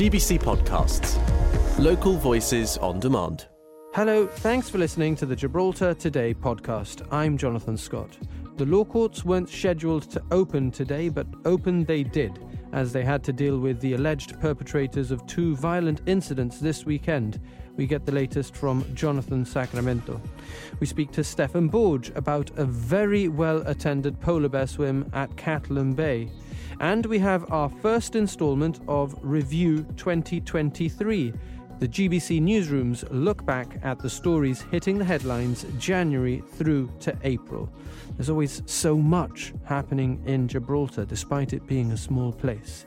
GBC Podcasts. Local voices on demand. Hello, thanks for listening to the Gibraltar Today podcast. I'm Jonathan Scott. The law courts weren't scheduled to open today, but open they did, as they had to deal with the alleged perpetrators of two violent incidents this weekend. We get the latest from Jonathan Sacramento. We speak to Stefan Borge about a very well attended polar bear swim at Catalan Bay. And we have our first instalment of Review 2023. The GBC newsrooms look back at the stories hitting the headlines January through to April. There's always so much happening in Gibraltar, despite it being a small place.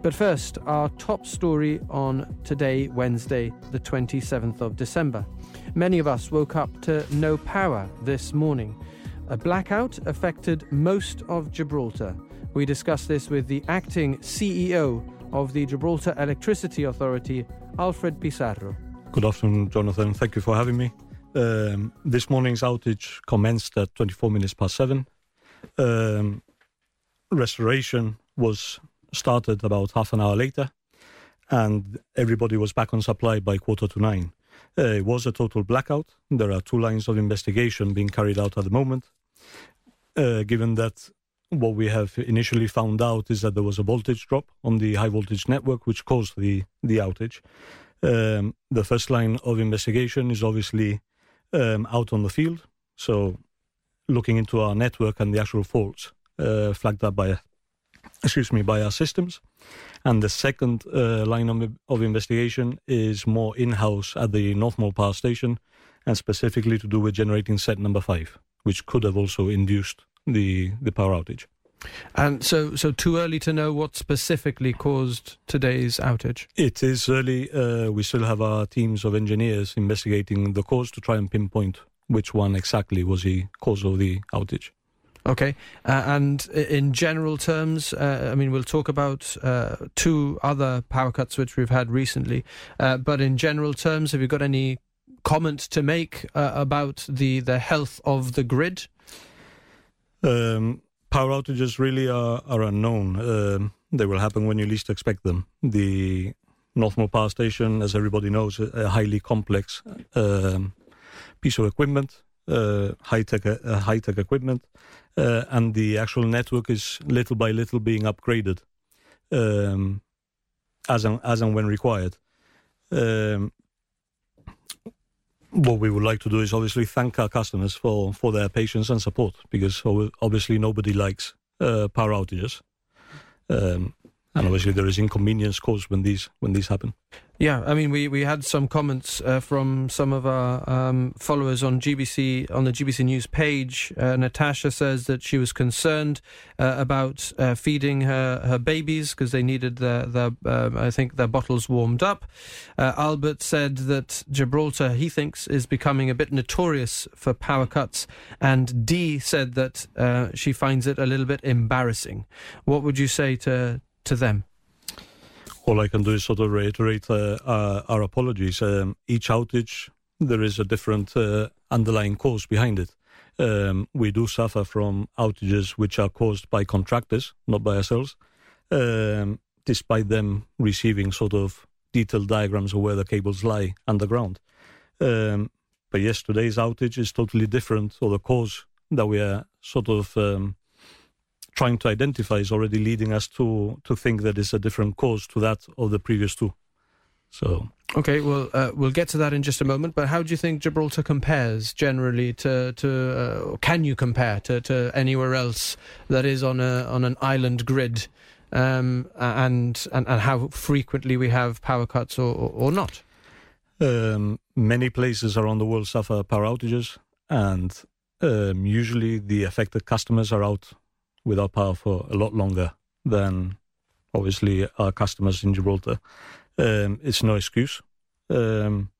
But first, our top story on today, Wednesday, the 27th of December. Many of us woke up to no power this morning. A blackout affected most of Gibraltar. We discuss this with the acting CEO of the Gibraltar Electricity Authority, Alfred Pizarro. Good afternoon, Jonathan. Thank you for having me. Um, this morning's outage commenced at 24 minutes past seven. Um, restoration was started about half an hour later, and everybody was back on supply by quarter to nine. Uh, it was a total blackout. There are two lines of investigation being carried out at the moment. Uh, given that what we have initially found out is that there was a voltage drop on the high voltage network, which caused the, the outage. Um, the first line of investigation is obviously um, out on the field, so looking into our network and the actual faults uh, flagged up by, excuse me, by our systems. And the second uh, line of, of investigation is more in-house at the Northmore Power Station, and specifically to do with generating set number five, which could have also induced the the power outage. And so, so too early to know what specifically caused today's outage. It is early. Uh, we still have our teams of engineers investigating the cause to try and pinpoint which one exactly was the cause of the outage. Okay, uh, and in general terms, uh, I mean, we'll talk about uh, two other power cuts which we've had recently. Uh, but in general terms, have you got any comment to make uh, about the the health of the grid? Um, power outages really are, are unknown. Um, they will happen when you least expect them. The Northmore Power Station, as everybody knows, a highly complex um, piece of equipment, uh, high tech, uh, high tech equipment, uh, and the actual network is little by little being upgraded um, as and as and when required. Um, what we would like to do is obviously thank our customers for, for their patience and support because obviously nobody likes uh, power outages. Um, and obviously there is inconvenience caused when these when these happen. Yeah, I mean, we, we had some comments uh, from some of our um, followers on GBC on the GBC News page. Uh, Natasha says that she was concerned uh, about uh, feeding her, her babies because they needed their, their um, I think their bottles warmed up. Uh, Albert said that Gibraltar he thinks is becoming a bit notorious for power cuts, and Dee said that uh, she finds it a little bit embarrassing. What would you say to to them? all I can do is sort of reiterate uh, our, our, apologies. Um, each outage, there is a different uh, underlying cause behind it. Um, we do suffer from outages which are caused by contractors, not by ourselves, um, despite them receiving sort of detailed diagrams of where the cables lie underground. Um, but yes, today's outage is totally different, or the cause that we are sort of um, trying to identify is already leading us to to think that it's a different cause to that of the previous two. So okay, well uh, we'll get to that in just a moment. But how do you think Gibraltar compares generally to to uh, can you compare to, to anywhere else that is on a on an island grid, um, and, and and how frequently we have power cuts or or, or not? Um, many places around the world suffer power outages, and um, usually the affected customers are out without power for a lot longer than obviously our customers in Gibraltar. Um, it's no excuse. Um,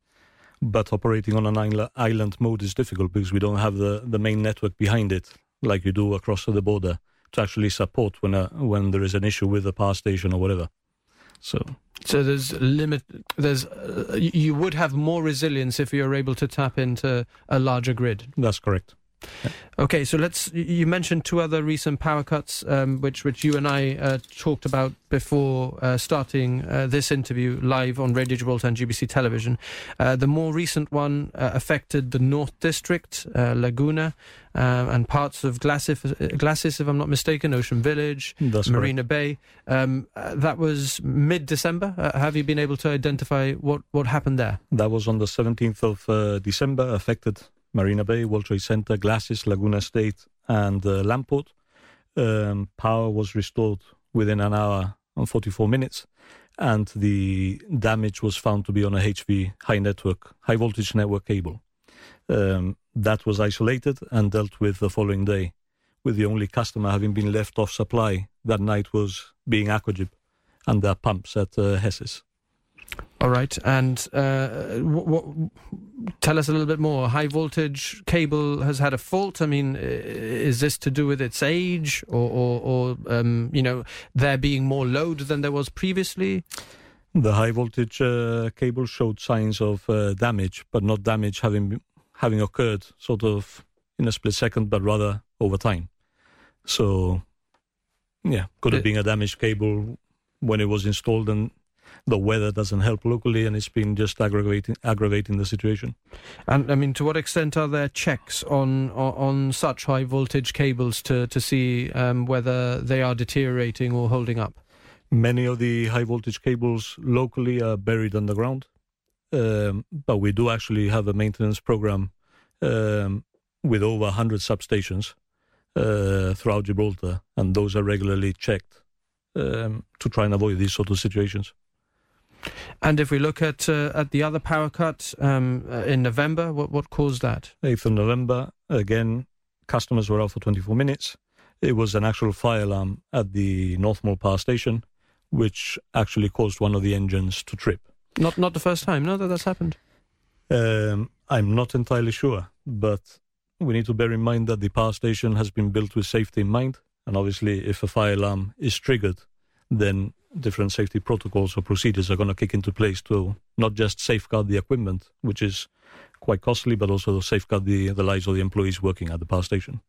but operating on an island mode is difficult because we don't have the, the main network behind it like you do across the border to actually support when a, when there is an issue with a power station or whatever. So so there's limit. There's uh, you would have more resilience if you're able to tap into a larger grid. That's correct. Okay, so let's. You mentioned two other recent power cuts, um, which which you and I uh, talked about before uh, starting uh, this interview live on Radio Gibraltar and GBC Television. Uh, the more recent one uh, affected the North District, uh, Laguna, and parts of Glacis, if I'm not mistaken, Ocean Village, That's Marina correct. Bay. Um, that was mid-December. have you been able to identify what what happened there? That was on the 17th of December, affected Marina Bay, World Trade Center, Glacis, Laguna State, and uh, Lamport. Um, power was restored within an hour and 44 minutes, and the damage was found to be on a HV high network, high voltage network cable. Um, that was isolated and dealt with the following day, with the only customer having been left off supply that night was being Aquagib and their pumps at uh, Hesses. All right, and uh, tell us a little bit more. High voltage cable has had a fault. I mean, is this to do with its age, or, or, or um, you know, there being more load than there was previously? The high voltage uh, cable showed signs of uh, damage, but not damage having having occurred sort of in a split second, but rather over time. So, yeah, could have been a damaged cable when it was installed and the weather doesn't help locally, and it's been just aggravating aggravating the situation. And I mean, to what extent are there checks on on, on such high voltage cables to to see um, whether they are deteriorating or holding up? Many of the high voltage cables locally are buried underground, um, but we do actually have a maintenance program um, with over 100 substations uh, throughout Gibraltar, and those are regularly checked um, to try and avoid these sort of situations. And if we look at uh, at the other power cut um, uh, in November, what what caused that? 8th of November, again, customers were out for 24 minutes. It was an actual fire alarm at the Northmore power station, which actually caused one of the engines to trip. Not not the first time, no, that that's happened. Um, I'm not entirely sure, but we need to bear in mind that the power station has been built with safety in mind. And obviously, if a fire alarm is triggered, then different safety protocols or procedures are going to kick into place to not just safeguard the equipment, which is quite costly, but also to safeguard the, the lives of the employees working at the power station.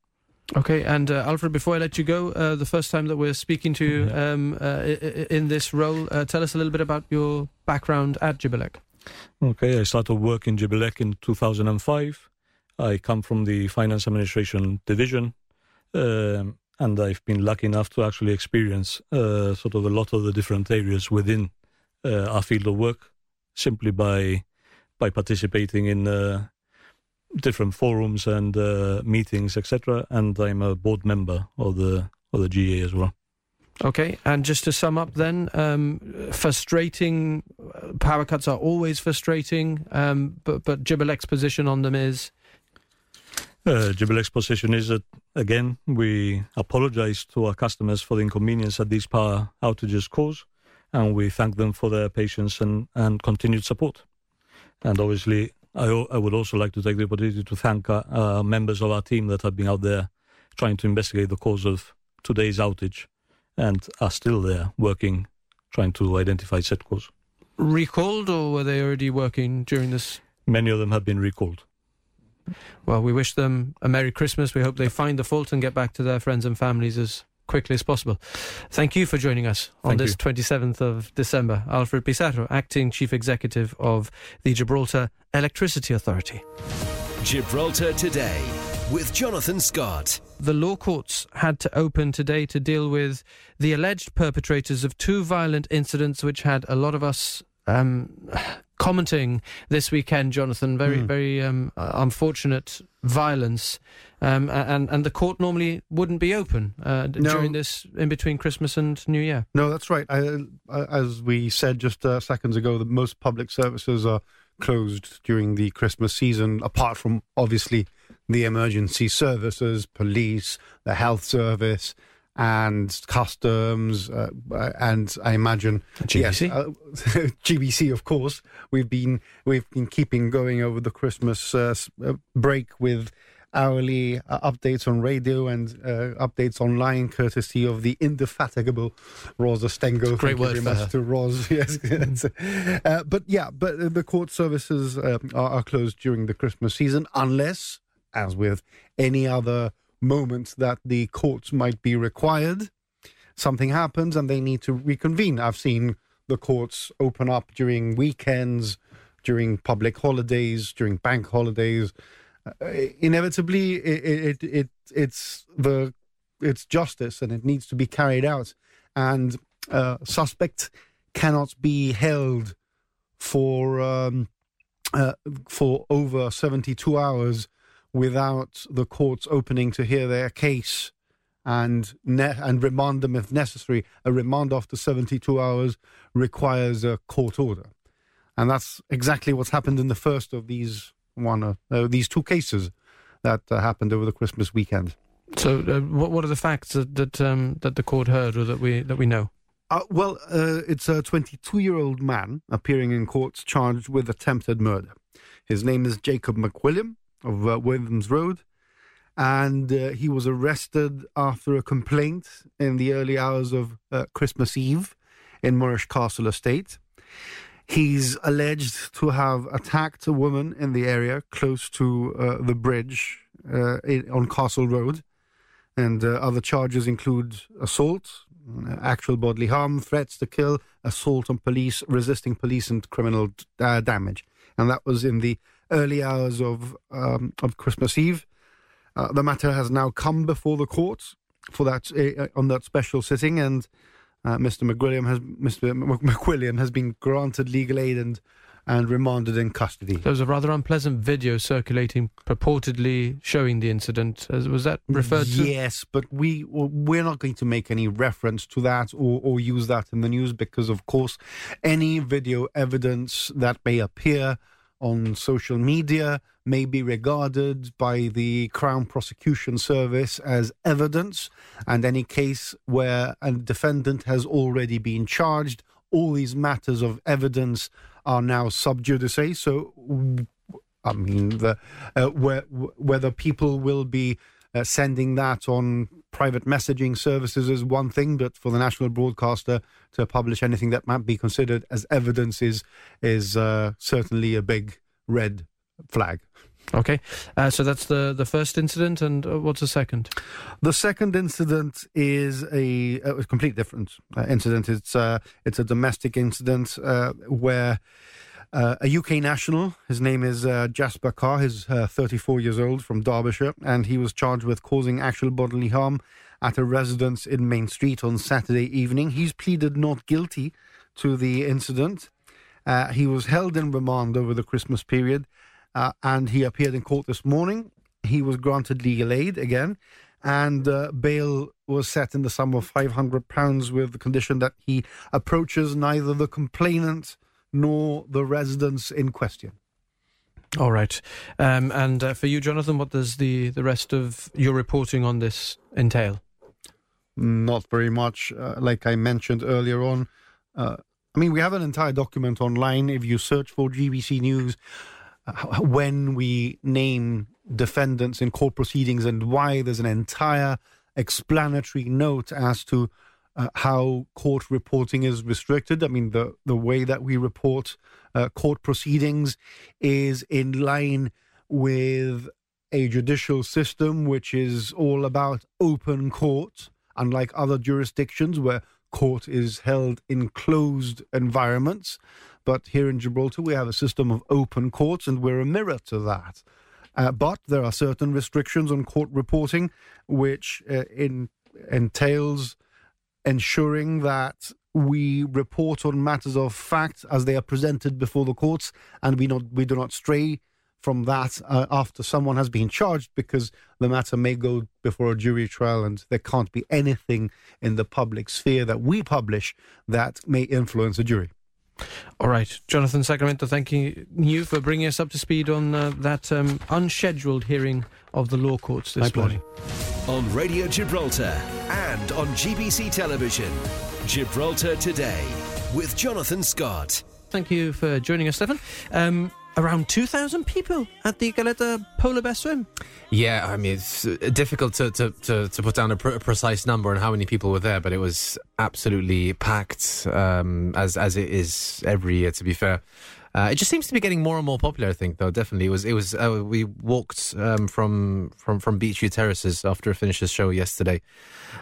Okay, and uh, Alfred, before I let you go, uh, the first time that we're speaking to you um, uh, in this role, uh, tell us a little bit about your background at Gibelec. Okay, I started work in Gibelec in 2005. I come from the finance administration division. Um, and I've been lucky enough to actually experience uh, sort of a lot of the different areas within uh, our field of work simply by by participating in uh, different forums and uh, meetings, etc. And I'm a board member of the of the GA as well. Okay, and just to sum up, then, um, frustrating uh, power cuts are always frustrating, um, but but Gibelec's position on them is uh, Gibelec's position is that, again, we apologize to our customers for the inconvenience that these power outages cause, and we thank them for their patience and, and continued support. And obviously, I, I would also like to take the opportunity to thank uh, uh, members of our team that have been out there trying to investigate the cause of today's outage and are still there working, trying to identify set cause. Recalled, or were they already working during this? Many of them have been recalled. Well, we wish them a Merry Christmas. We hope they find the fault and get back to their friends and families as quickly as possible. Thank you for joining us on Thank this you. 27th of December. Alfred Pizarro, Acting Chief Executive of the Gibraltar Electricity Authority. Gibraltar Today with Jonathan Scott. The law courts had to open today to deal with the alleged perpetrators of two violent incidents which had a lot of us um, commenting this weekend, Jonathan. Very, mm. very um, unfortunate violence, um, and and the court normally wouldn't be open uh, no. during this in between Christmas and New Year. No, that's right. I, as we said just uh, seconds ago, that most public services are closed during the Christmas season, apart from obviously the emergency services, police, the health service and customs, uh, and I imagine GBC. Yes, uh, GBC, of course. We've been we've been keeping going over the Christmas uh, uh break with hourly uh, updates on radio and uh, updates online, courtesy of the indefatigable Rosa Stengel. Great Thank word very much to Ros. Yes, but yeah, but the court services are, are closed during the Christmas season unless as with any other moment that the courts might be required, something happens and they need to reconvene. I've seen the courts open up during weekends, during public holidays, during bank holidays. Uh, inevitably, it, it, it it's the it's justice and it needs to be carried out, and uh, suspect cannot be held for um, uh, for over seventy two hours without the courts opening to hear their case and ne- and remand them if necessary. A remand after 72 hours requires a court order, and that's exactly what's happened in the first of these one uh, uh, these two cases that uh, happened over the Christmas weekend. So, uh, what what are the facts that that, um, that the court heard or that we that we know? Uh, well, uh, it's a 22 year old man appearing in court charged with attempted murder. His name is Jacob McWilliam of uh, Williams Road, and uh, he was arrested after a complaint in the early hours of uh, Christmas Eve in Moorish Castle Estate. He's alleged to have attacked a woman in the area close to uh, the bridge in, on Castle Road. And other charges include assault, actual bodily harm, threats to kill, assault on police, resisting police, and criminal uh, damage. And that was in the early hours of um, of Christmas Eve. Uh, the matter has now come before the court for that uh, on that special sitting, and uh, Mr. McWilliam has Mr. McWilliam has been granted legal aid and and remanded in custody. There was a rather unpleasant video circulating, purportedly showing the incident. Was that referred to? Yes, but we we're not going to make any reference to that or, or use that in the news because, of course, any video evidence that may appear on social media may be regarded by the Crown Prosecution Service as evidence, and any case where a defendant has already been charged, all these matters of evidence are now sub judice. So, I mean, the, uh, where, whether people will be uh, sending that on private messaging services is one thing, but for the national broadcaster to publish anything that might be considered as evidence is is uh, certainly a big red flag. Okay, uh, so that's the the first incident, and uh, what's the second? The second incident is a, a completely different uh, incident. It's uh, it's a domestic incident uh, where uh, a UK national, his name is Jasper Carr, he's 34 years old from Derbyshire, and he was charged with causing actual bodily harm at a residence in Main Street on Saturday evening. He's pleaded not guilty to the incident. he was held in remand over the Christmas period uh, and he appeared in court this morning. He was granted legal aid again, and uh, bail was set in the sum of £500 with the condition that he approaches neither the complainant nor the residents in question. All right. Um, and uh, for you, Jonathan, what does the, the rest of your reporting on this entail? Not very much. Uh, like I mentioned earlier on, uh, I mean, we have an entire document online. If you search for GBC News, when we name defendants in court proceedings and why there's an entire explanatory note as to uh, how court reporting is restricted. I mean, the, the way that we report uh, court proceedings is in line with a judicial system which is all about open court, unlike other jurisdictions where court is held in closed environments. But here in Gibraltar, we have a system of open courts, and we're a mirror to that. Uh, but there are certain restrictions on court reporting, which uh, in, entails ensuring that we report on matters of fact as they are presented before the courts, and we not we do not stray from that uh, after someone has been charged because the matter may go before a jury trial and there can't be anything in the public sphere that we publish that may influence a jury. All right, Jonathan Sacramento, thanking you for bringing us up to speed on uh, that um, unscheduled hearing of the law courts this My morning. On Radio Gibraltar and on GBC Television, Gibraltar Today with Jonathan Scott. Thank you for joining us, Stefan. Um, around 2,000 people at the Caleta Polar Bear Swim. Yeah, I mean, it's uh, difficult to, to, to, to put down a, pr- a, precise number on how many people were there, but it was absolutely packed, um, as, as it is every year, to be fair. Uh, it just seems to be getting more and more popular. I think, though, definitely it was. It was. Uh, we walked um, from from from Beechview Terraces after I finished the show yesterday,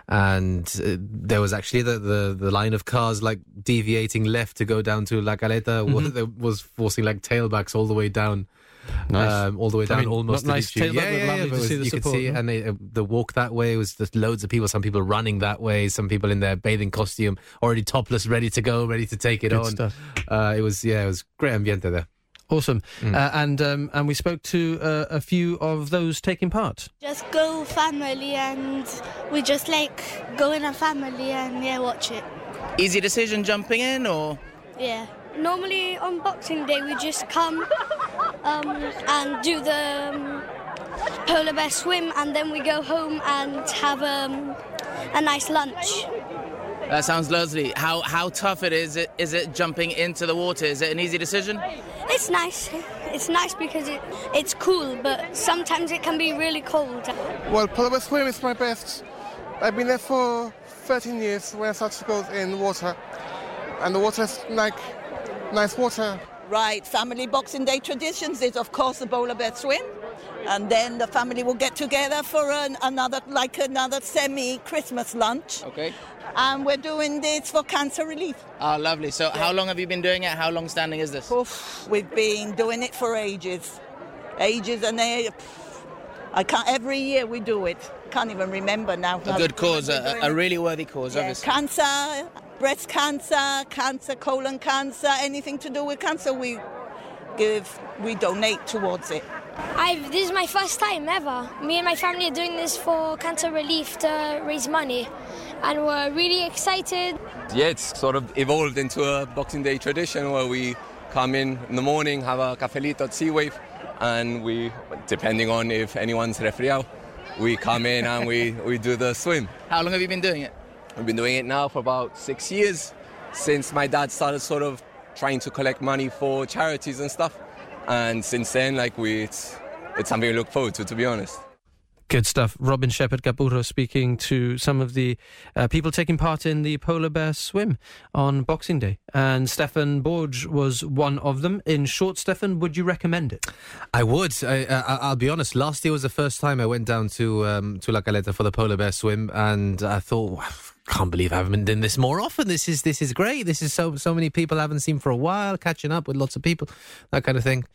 and uh, there was actually the, the the line of cars like deviating left to go down to La Caleta Mm-hmm. was forcing like tailbacks all the way down. Nice. Um, all the way I down, mean, almost. not to nice Beechview. tailback, yeah, but yeah, yeah, lovely but to it was- see you could support, see, yeah. and they, uh, the walk that way was just loads of people. Some people running that way, some people in their bathing costume, already topless, ready to go, ready to take it Good on. stuff. Uh, it was yeah, it was great ambiente there. Awesome. Mm. Uh, and um, and we spoke to uh, a few of those taking part. Just go family and we just like go in a family and yeah, watch it. Easy decision jumping in, or Yeah. Normally on Boxing Day we just come um, and do the um, polar bear swim and then we go home and have um, a nice lunch. that sounds lovely. How how tough it is? It is it jumping into the water? Is it an easy decision? It's nice. It's nice because it, it's cool, but sometimes it can be really cold. Well, polar bear swim is my best. I've been there for 13 years when I started to go in water. And the water is like nice water. Right, family Boxing Day traditions is of course the bowler bear swim, and then the family will get together for an, another like another semi Christmas lunch, Okay. and we're doing this for cancer relief. Oh, lovely. So, how long have you been doing it? How long standing is this? Oof, we've been doing it for ages, ages, and they, I can't. Every year we do it. Can't even remember now. A good cause, a, a really worthy cause, Yeah, obviously. cancer, breast cancer, cancer, colon cancer, anything to do with cancer, we give, we donate towards it. I've, this is my first time ever. Me and my family are doing this for cancer relief to raise money, and we're really excited. Yeah, it's sort of evolved into a Boxing Day tradition where we come in in the morning, have a cafelito at Sea Wave, and we, depending on if anyone's resfriado, we come in and we, we do the swim. How long have you been doing it? We've been doing it now for about six years since my dad started sort of trying to collect money for charities and stuff. And since then, like we, it's, it's something we look forward to, to be honest. Good stuff. Robin Shepherd Gaburo speaking to some of the uh, people taking part in the polar bear swim on Boxing Day. And Stefan Borg was one of them. In short, Stefan, would you recommend it? I would. I, I, I'll be honest. Last year was the first time I went down to um, to La Caleta for the polar bear swim, and I thought, wow, can't believe I haven't been doing this more often. This is this is great. This is so so many people I haven't seen for a while, catching up with lots of people, that kind of thing.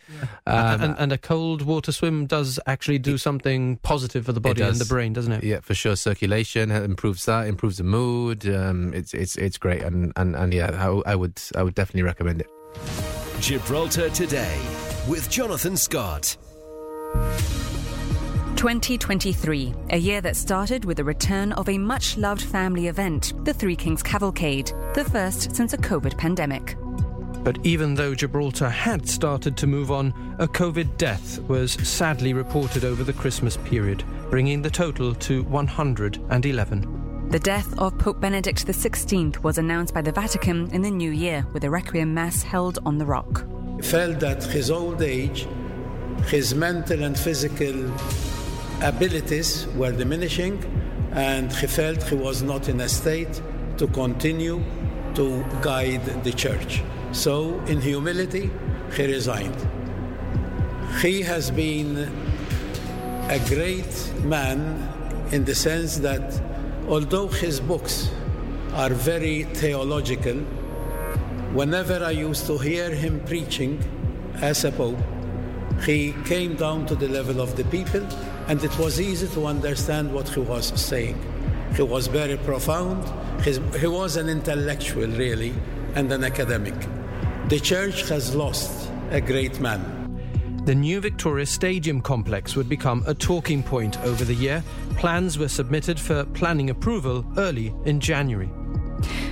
Um, and, and a cold water swim does actually do something positive for the body and the brain, doesn't it? Yeah, for sure. Circulation improves that, improves the mood. Um, it's it's it's great, and and, and yeah, I, I would I would definitely recommend it. Gibraltar Today with Jonathan Scott. 2023, a year that started with the return of a much loved family event, the Three Kings Cavalcade, the first since a COVID pandemic. But even though Gibraltar had started to move on, a COVID death was sadly reported over the Christmas period, bringing the total to 111. The death of Pope Benedict XVI was announced by the Vatican in the new year with a requiem mass held on the rock. felt that his old age, his mental and physical abilities were diminishing, and he felt he was not in a state to continue to guide the church. So, in humility, he resigned. He has been a great man in the sense that although his books are very theological, whenever I used to hear him preaching as a pope, he came down to the level of the people, and it was easy to understand what he was saying. He was very profound. His, he was an intellectual, really, and an academic. The church has lost a great man. The new Victoria Stadium complex would become a talking point over the year. Plans were submitted for planning approval early in January.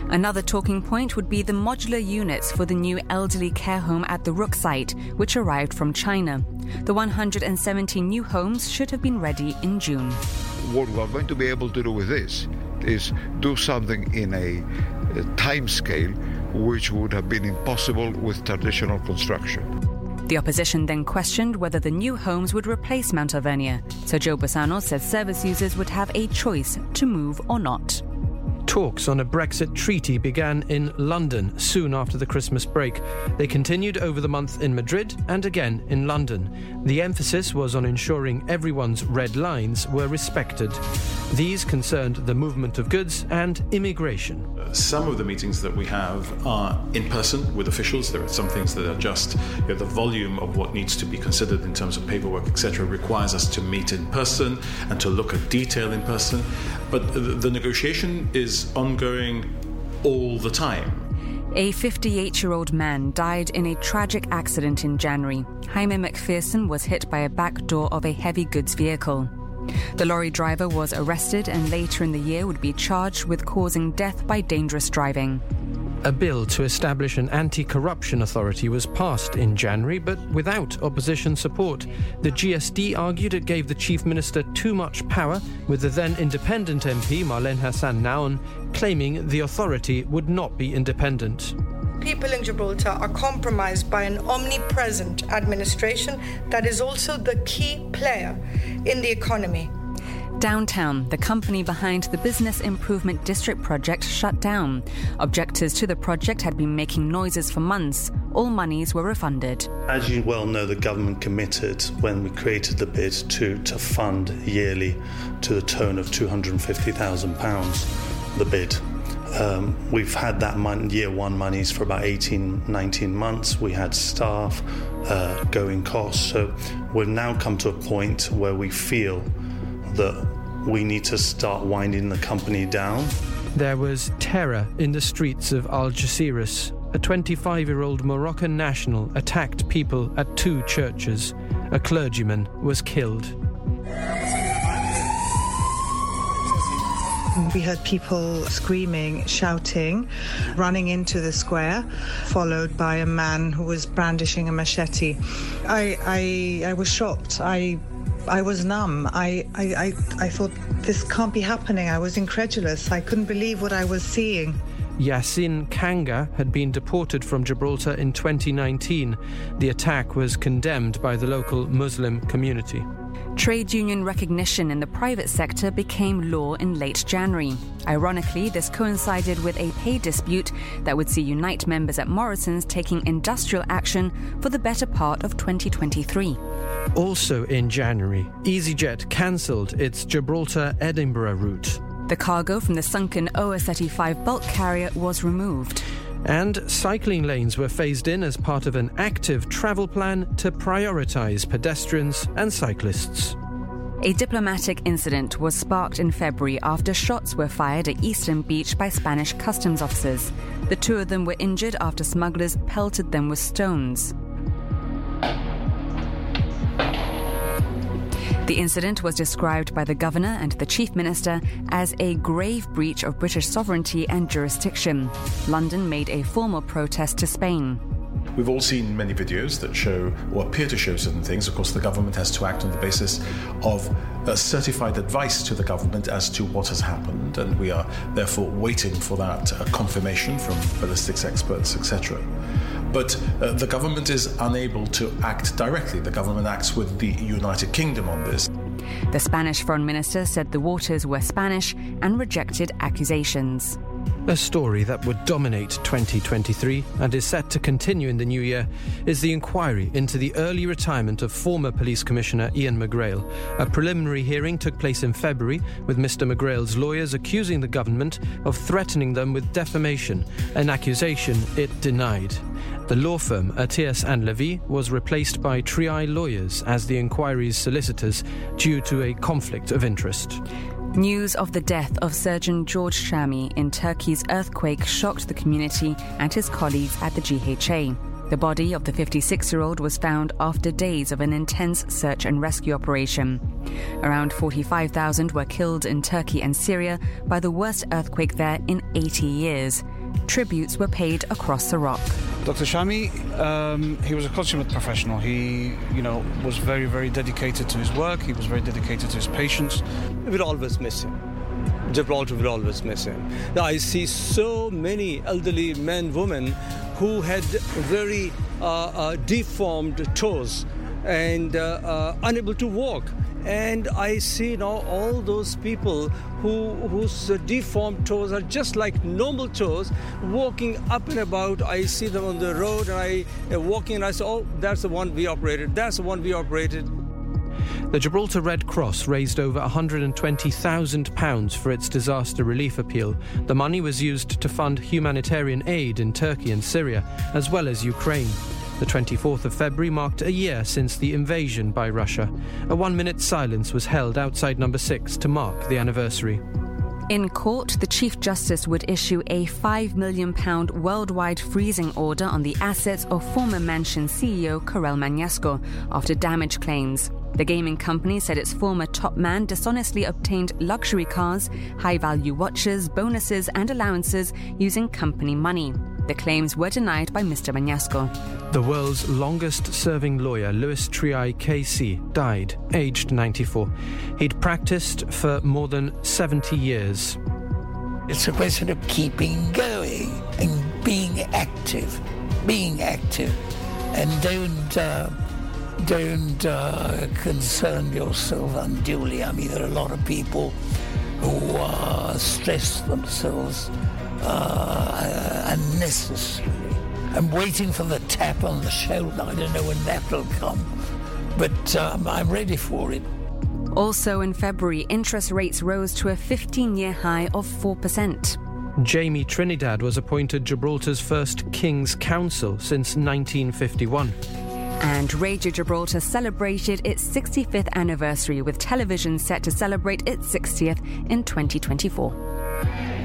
Another talking point would be the modular units for the new elderly care home at the Rooke site, which arrived from China. The 117 new homes should have been ready in June. What we are going to be able to do with this is do something in a, a time scale which would have been impossible with traditional construction. The opposition then questioned whether the new homes would replace Mount Alvernia, so Joe Bossano said service users would have a choice to move or not. Talks on a Brexit treaty began in London soon after the Christmas break. They continued over the month in Madrid and again in London. The emphasis was on ensuring everyone's red lines were respected. These concerned the movement of goods and immigration. Some of the meetings that we have are in person with officials. There are some things that are just you know, the volume of what needs to be considered in terms of paperwork, etc., requires us to meet in person and to look at detail in person. But the, negotiation is ongoing all the time. A 58 year old man died in a tragic accident in January. Jaime McPherson was hit by a back door of a heavy goods vehicle. The lorry driver was arrested and later in the year would be charged with causing death by dangerous driving. A bill to establish an anti corruption authority was passed in January, but without opposition support. The GSD argued it gave the Chief Minister too much power, with the then independent MP Marlene Hassan Nahon claiming the authority would not be independent. People in Gibraltar are compromised by an omnipresent administration that is also the key player in the economy. Downtown, the company behind the Business Improvement District project shut down. Objectors to the project had been making noises for months. All monies were refunded. As you well know, the government committed when we created the bid to, to fund yearly to the tone of £250,000 the bid. Um, we've had that year one monies for about 18, 19 months. We had staff, uh, going costs. So we've now come to a point where we feel that we need to start winding the company down. There was terror in the streets of Algeciras. A 25 year old Moroccan national attacked people at two churches. A clergyman was killed. We heard people screaming, shouting, running into the square, followed by a man who was brandishing a machete. I, I, I was shocked. I I was numb. I, I, I, I thought this can't be happening. I was incredulous. I couldn't believe what I was seeing. Yasin Kanga had been deported from Gibraltar in 2019. The attack was condemned by the local Muslim community. Trade union recognition in the private sector became law in late January. Ironically, this coincided with a pay dispute that would see Unite members at Morrison's taking industrial action for the better part of 2023. Also in January, EasyJet cancelled its Gibraltar Edinburgh route. The cargo from the sunken OS 35 bulk carrier was removed. And cycling lanes were phased in as part of an active travel plan to prioritise pedestrians and cyclists. A diplomatic incident was sparked in February after shots were fired at Eastern Beach by Spanish customs officers. The two of them were injured after smugglers pelted them with stones. The incident was described by the governor and the chief minister as a grave breach of British sovereignty and jurisdiction. London made a formal protest to Spain. We've all seen many videos that show or appear to show certain things. Of course, the government has to act on the basis of uh, certified advice to the government as to what has happened, and we are therefore waiting for that uh, confirmation from ballistics experts, etc. But uh, the government is unable to act directly. The government acts with the United Kingdom on this. The Spanish foreign minister said the waters were Spanish and rejected accusations. A story that would dominate 2023 and is set to continue in the new year is the inquiry into the early retirement of former Police Commissioner Ian McGrail. A preliminary hearing took place in February with Mr. McGrail's lawyers accusing the government of threatening them with defamation, an accusation it denied. The law firm Attias and Levy was replaced by Triay lawyers as the inquiry's solicitors due to a conflict of interest. News of the death of Surgeon George Shami in Turkey's earthquake shocked the community and his colleagues at the GHA. The body of the 56 year old was found after days of an intense search and rescue operation. Around 45,000 were killed in Turkey and Syria by the worst earthquake there in 80 years. Tributes were paid across the rock. Dr. Shami, um, he was a consummate professional. He, you know, was very, very dedicated to his work. He was very dedicated to his patients. We'll always miss him. Gibraltar will always miss him. Now, I see so many elderly men, women who had very uh, uh, deformed toes and uh, uh, unable to walk. And I see now all those people who whose deformed toes are just like normal toes, walking up and about. I see them on the road, and I uh, walking, and I say, "Oh, that's the one we operated. That's the one we operated." The Gibraltar Red Cross raised over £120,000 for its disaster relief appeal. The money was used to fund humanitarian aid in Turkey and Syria, as well as Ukraine. The 24th of February marked a year since the invasion by Russia. A one minute silence was held outside number 6 to mark the anniversary. In court, the Chief Justice would issue a £5 million worldwide freezing order on the assets of former Mansion CEO Karel Magnasco after damage claims. The gaming company said its former top man dishonestly obtained luxury cars, high value watches, bonuses, and allowances using company money. The claims were denied by Mr. Magnasco. The world's longest serving lawyer, Louis Triay KC, died, aged 94. He'd practiced for more than 70 years. It's a question of keeping going and being active, being active, and don't. Uh, don't uh, concern yourself unduly. I mean, there are a lot of people who uh, stress themselves uh, unnecessarily. I'm waiting for the tap on the shoulder. I don't know when that will come, but um, I'm ready for it. Also in February, interest rates rose to a 15 year high of 4%. Jamie Trinidad was appointed Gibraltar's first King's Counsel since 1951. And Radio Gibraltar celebrated its 65th anniversary with television set to celebrate its 60th in 2024.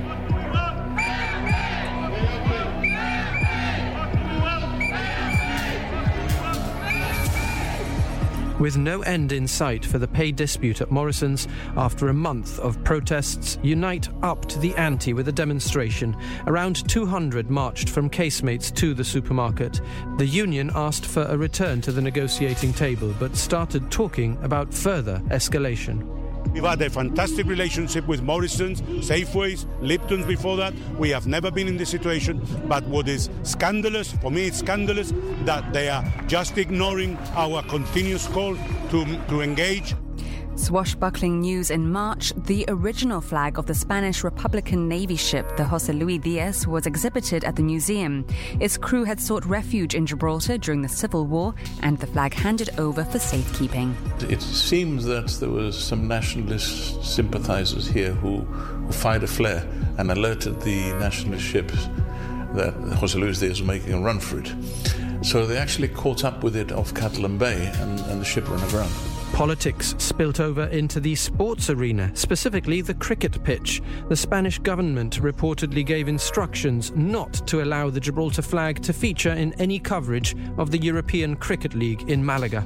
With no end in sight for the pay dispute at Morrison's, after a month of protests, Unite upped the ante with a demonstration. Around 200 marched from casemates to the supermarket. The union asked for a return to the negotiating table, but started talking about further escalation. We've had a fantastic relationship with Morrison's, Safeways, Lipton's before that. We have never been in this situation. But what is scandalous, for me it's scandalous, that they are just ignoring our continuous call to, to engage Swashbuckling news in March, the original flag of the Spanish Republican Navy ship, the Jose Luis Diaz, was exhibited at the museum. Its crew had sought refuge in Gibraltar during the Civil War and the flag handed over for safekeeping. It seems that there were some nationalist sympathizers here who, who fired a flare and alerted the nationalist ships that Jose Luis Diaz was making a run for it. So they actually caught up with it off Catalan Bay and, and the ship ran aground. Politics spilt over into the sports arena, specifically the cricket pitch. The Spanish government reportedly gave instructions not to allow the Gibraltar flag to feature in any coverage of the European Cricket League in Malaga.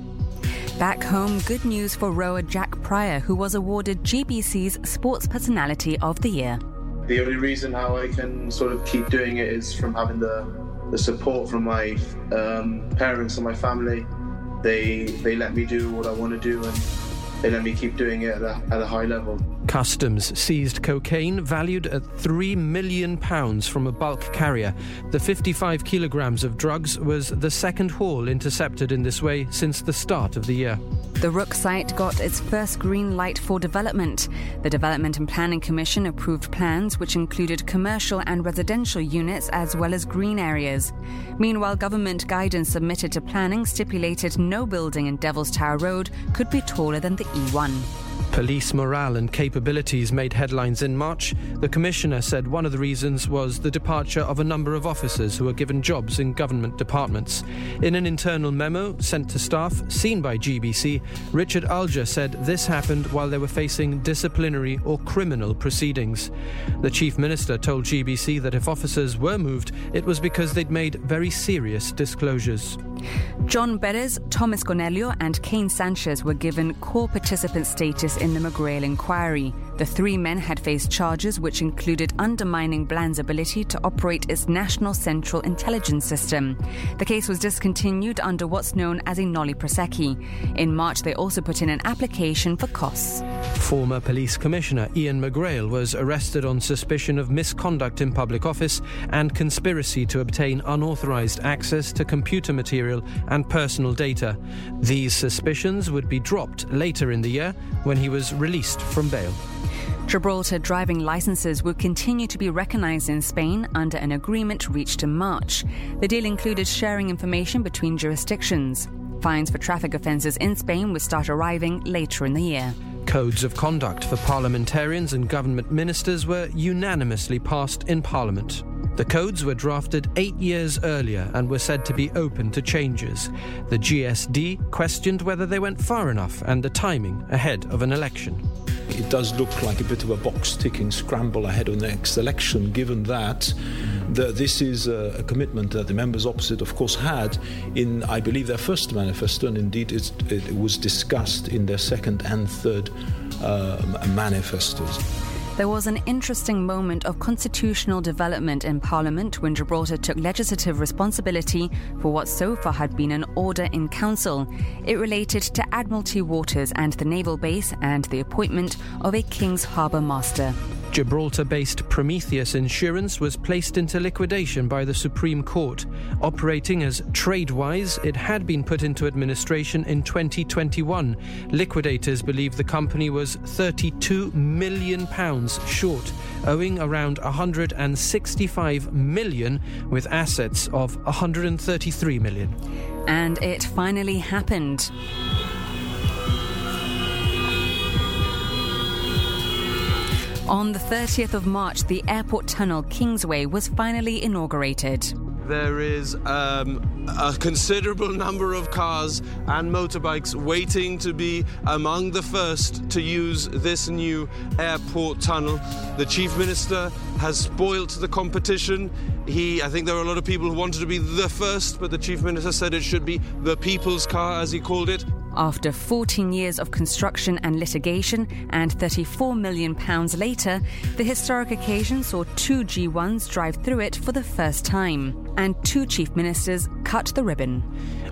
Back home, good news for rower Jack Pryor, who was awarded GBC's Sports Personality of the Year. The only reason how I can sort of keep doing it is from having the, the support from my um, parents and my family they they let me do what I want to do and they let me keep doing it at a, at a high level. Customs seized cocaine valued at £3 million from a bulk carrier. The 55 kilograms of drugs was the second haul intercepted in this way since the start of the year. The Rooke site got its first green light for development. The Development and Planning Commission approved plans which included commercial and residential units as well as green areas. Meanwhile, government guidance submitted to planning stipulated no building in Devil's Tower Road could be taller than the E1. Police morale and capabilities made headlines in March. The Commissioner said one of the reasons was the departure of a number of officers who were given jobs in government departments. In an internal memo sent to staff, seen by GBC, Richard Ullger said this happened while they were facing disciplinary or criminal proceedings. The Chief Minister told GBC that if officers were moved, it was because they'd made very serious disclosures. John Perez, Thomas Cornelio, and Kane Sanchez were given core participant status in the McGrail inquiry. The three men had faced charges which included undermining Bland's ability to operate its National Central Intelligence System. The case was discontinued under what's known as a nolle prosequi. In March, they also put in an application for costs. Former Police Commissioner Ian McGrail was arrested on suspicion of misconduct in public office and conspiracy to obtain unauthorized access to computer material and personal data. These suspicions would be dropped later in the year when he was released from bail. Gibraltar driving licenses will continue to be recognised in Spain under an agreement reached in March. The deal included sharing information between jurisdictions. Fines for traffic offences in Spain will start arriving later in the year. Codes of conduct for parliamentarians and government ministers were unanimously passed in Parliament. The codes were drafted eight years earlier and were said to be open to changes. The GSD questioned whether they went far enough and the timing ahead of an election. It does look like a bit of a box ticking scramble ahead of the next election, given that the, this is a, a, commitment that the members opposite, of course, had in, I believe, their first manifesto, and indeed it, it was discussed in their second and third uh, manifestos. There was an interesting moment of constitutional development in Parliament when Gibraltar took legislative responsibility for what so far had been an order in council. It related to Admiralty Waters and the naval base and the appointment of a King's Harbour Master. Gibraltar based Prometheus Insurance was placed into liquidation by the Supreme Court. Operating as Tradewise, it had been put into administration in 2021. Liquidators believe the company was £32 million short, owing around £165 million, with assets of £133 million. And it finally happened. On the 30th of March, the airport tunnel Kingsway was finally inaugurated. There is um, a considerable number of cars and motorbikes waiting to be among the first to use this new airport tunnel. The Chief Minister has spoilt the competition. He, I think there were a lot of people who wanted to be the first, but the Chief Minister said it should be the people's car, as he called it. After 14 years of construction and litigation, and £34 million later, the historic occasion saw two G1s drive through it for the first time, and two chief ministers cut the ribbon.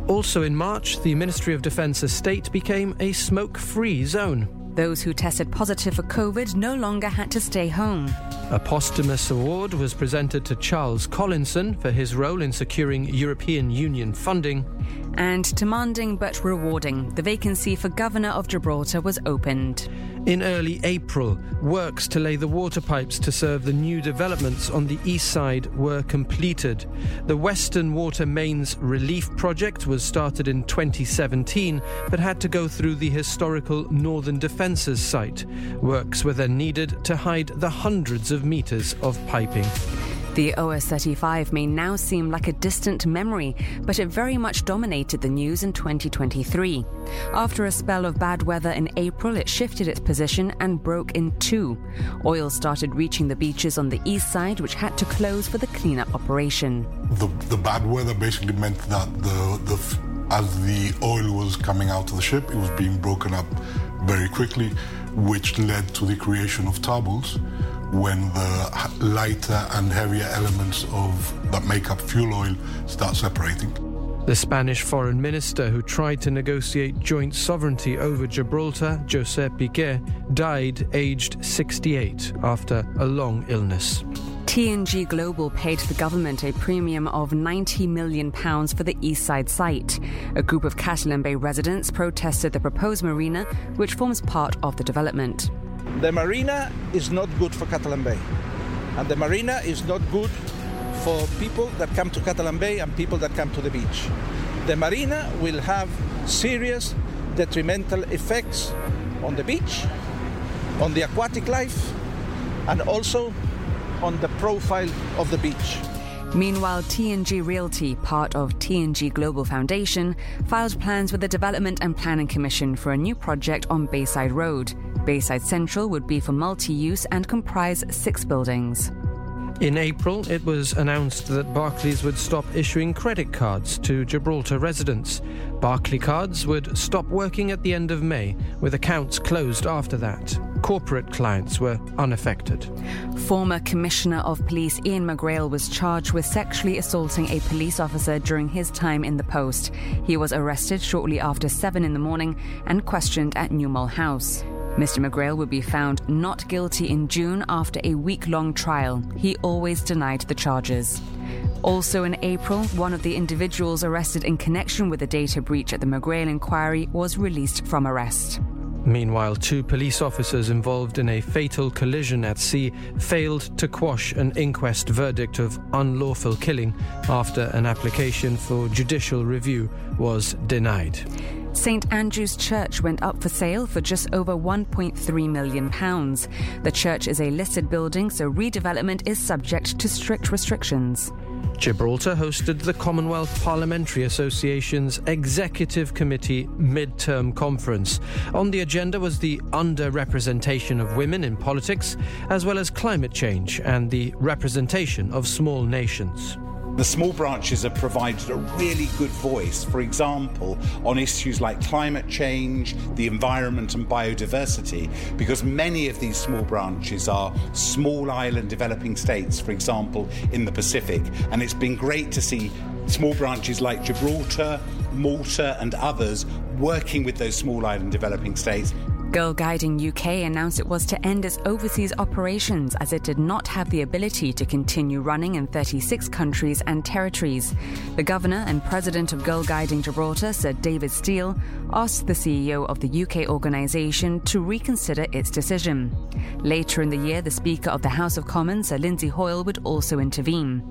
Also in March, the Ministry of Defence estate became a smoke free zone. Those who tested positive for COVID no longer had to stay home. A posthumous award was presented to Charles Collinson for his role in securing European Union funding. And demanding but rewarding, the vacancy for Governor of Gibraltar was opened. In early April, works to lay the water pipes to serve the new developments on the east side were completed. The Western Water Mains Relief Project was started in 2017 but had to go through the historical Northern Defences site. Works were then needed to hide the hundreds of metres of piping. The OS 35 may now seem like a distant memory, but it very much dominated the news in 2023. After a spell of bad weather in April, it shifted its position and broke in two. Oil started reaching the beaches on the east side, which had to close for the cleanup operation. The, the bad weather basically meant that the, the, as the oil was coming out of the ship, it was being broken up very quickly, which led to the creation of tables when the lighter and heavier elements of that make up fuel oil start separating. The Spanish foreign minister who tried to negotiate joint sovereignty over Gibraltar, Josep Piqué, died aged 68 after a long illness. TNG Global paid the government a premium of £90 million for the Eastside site. A group of Catalan Bay residents protested the proposed marina, which forms part of the development. The marina is not good for Catalan Bay, and the marina is not good for people that come to Catalan Bay and people that come to the beach. The marina will have serious detrimental effects on the beach, on the aquatic life, and also on the profile of the beach. Meanwhile, TNG Realty, part of TNG Global Foundation, filed plans with the Development and Planning Commission for a new project on Bayside Road. Bayside Central would be for multi use and comprise six buildings. In April, it was announced that Barclays would stop issuing credit cards to Gibraltar residents. Barclay cards would stop working at the end of May, with accounts closed after that. corporate clients were unaffected. Former Commissioner of Police Ian McGrail was charged with sexually assaulting a police officer during his time in the post. He was arrested shortly after 7 in the morning and questioned at New Mole House. Mr. McGrail would be found not guilty in June after a week long trial. He always denied the charges. Also in April, one of the individuals arrested in connection with the data breach at the McGrail inquiry was released from arrest. Meanwhile, two police officers involved in a fatal collision at sea failed to quash an inquest verdict of unlawful killing after an application for judicial review was denied. St Andrew's Church went up for sale for just over £1.3 million. The church is a listed building, so redevelopment is subject to strict restrictions. Gibraltar hosted the Commonwealth Parliamentary Association's Executive Committee midterm conference. On the agenda was the underrepresentation of women in politics, as well as climate change and the representation of small nations. The small branches have provided a really good voice, for example, on issues like climate change, the environment, and biodiversity, because many of these small branches are small island developing states, for example, in the Pacific. And it's been great to see small branches like Gibraltar, Malta, and others working with those small island developing states Girl Guiding UK announced it was to end its overseas operations as it did not have the ability to continue running in 36 countries and territories. The governor and president of Girl Guiding Gibraltar, Sir David Steel, asked the CEO of the UK organisation to reconsider its decision. Later in the year, the Speaker of the House of Commons, Sir Lindsay Hoyle, would also intervene.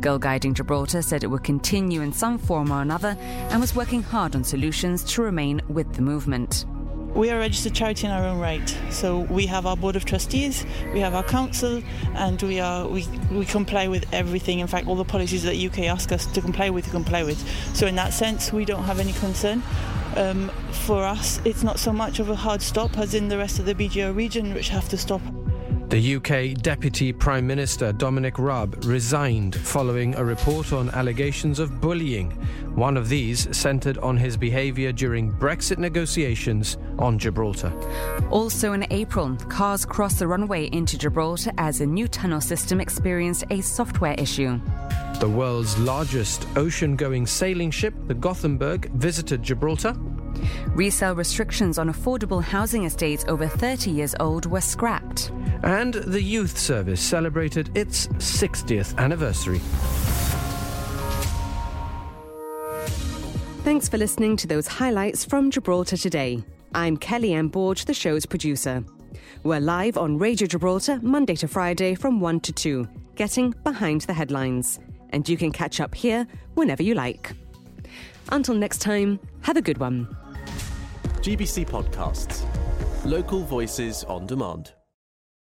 Girl Guiding Gibraltar said it would continue in some form or another and was working hard on solutions to remain with the movement. We are a registered charity in our own right. So we have our board of trustees, we have our council, and we are we, we comply with everything. In fact, all the policies that UK ask us to comply with, to comply with. So in that sense, we don't have any concern. Um, for us, it's not so much of a hard stop as in the rest of the BGO region, which have to stop. The UK Deputy Prime Minister Dominic Raab resigned following a report on allegations of bullying. One of these centred on his behaviour during Brexit negotiations on Gibraltar. Also in April, cars crossed the runway into Gibraltar as a new tunnel system experienced a software issue. The world's largest ocean going sailing ship, the Gothenburg, visited Gibraltar. Resale restrictions on affordable housing estates over 30 years old were scrapped. And the Youth Service celebrated its 60th anniversary. Thanks for listening to those highlights from Gibraltar today. I'm Kelly Ann Borge, the show's producer. We're live on Radio Gibraltar Monday to Friday from 1 to 2, getting behind the headlines. And you can catch up here whenever you like. Until next time, have a good one. GBC Podcasts. Local voices on demand.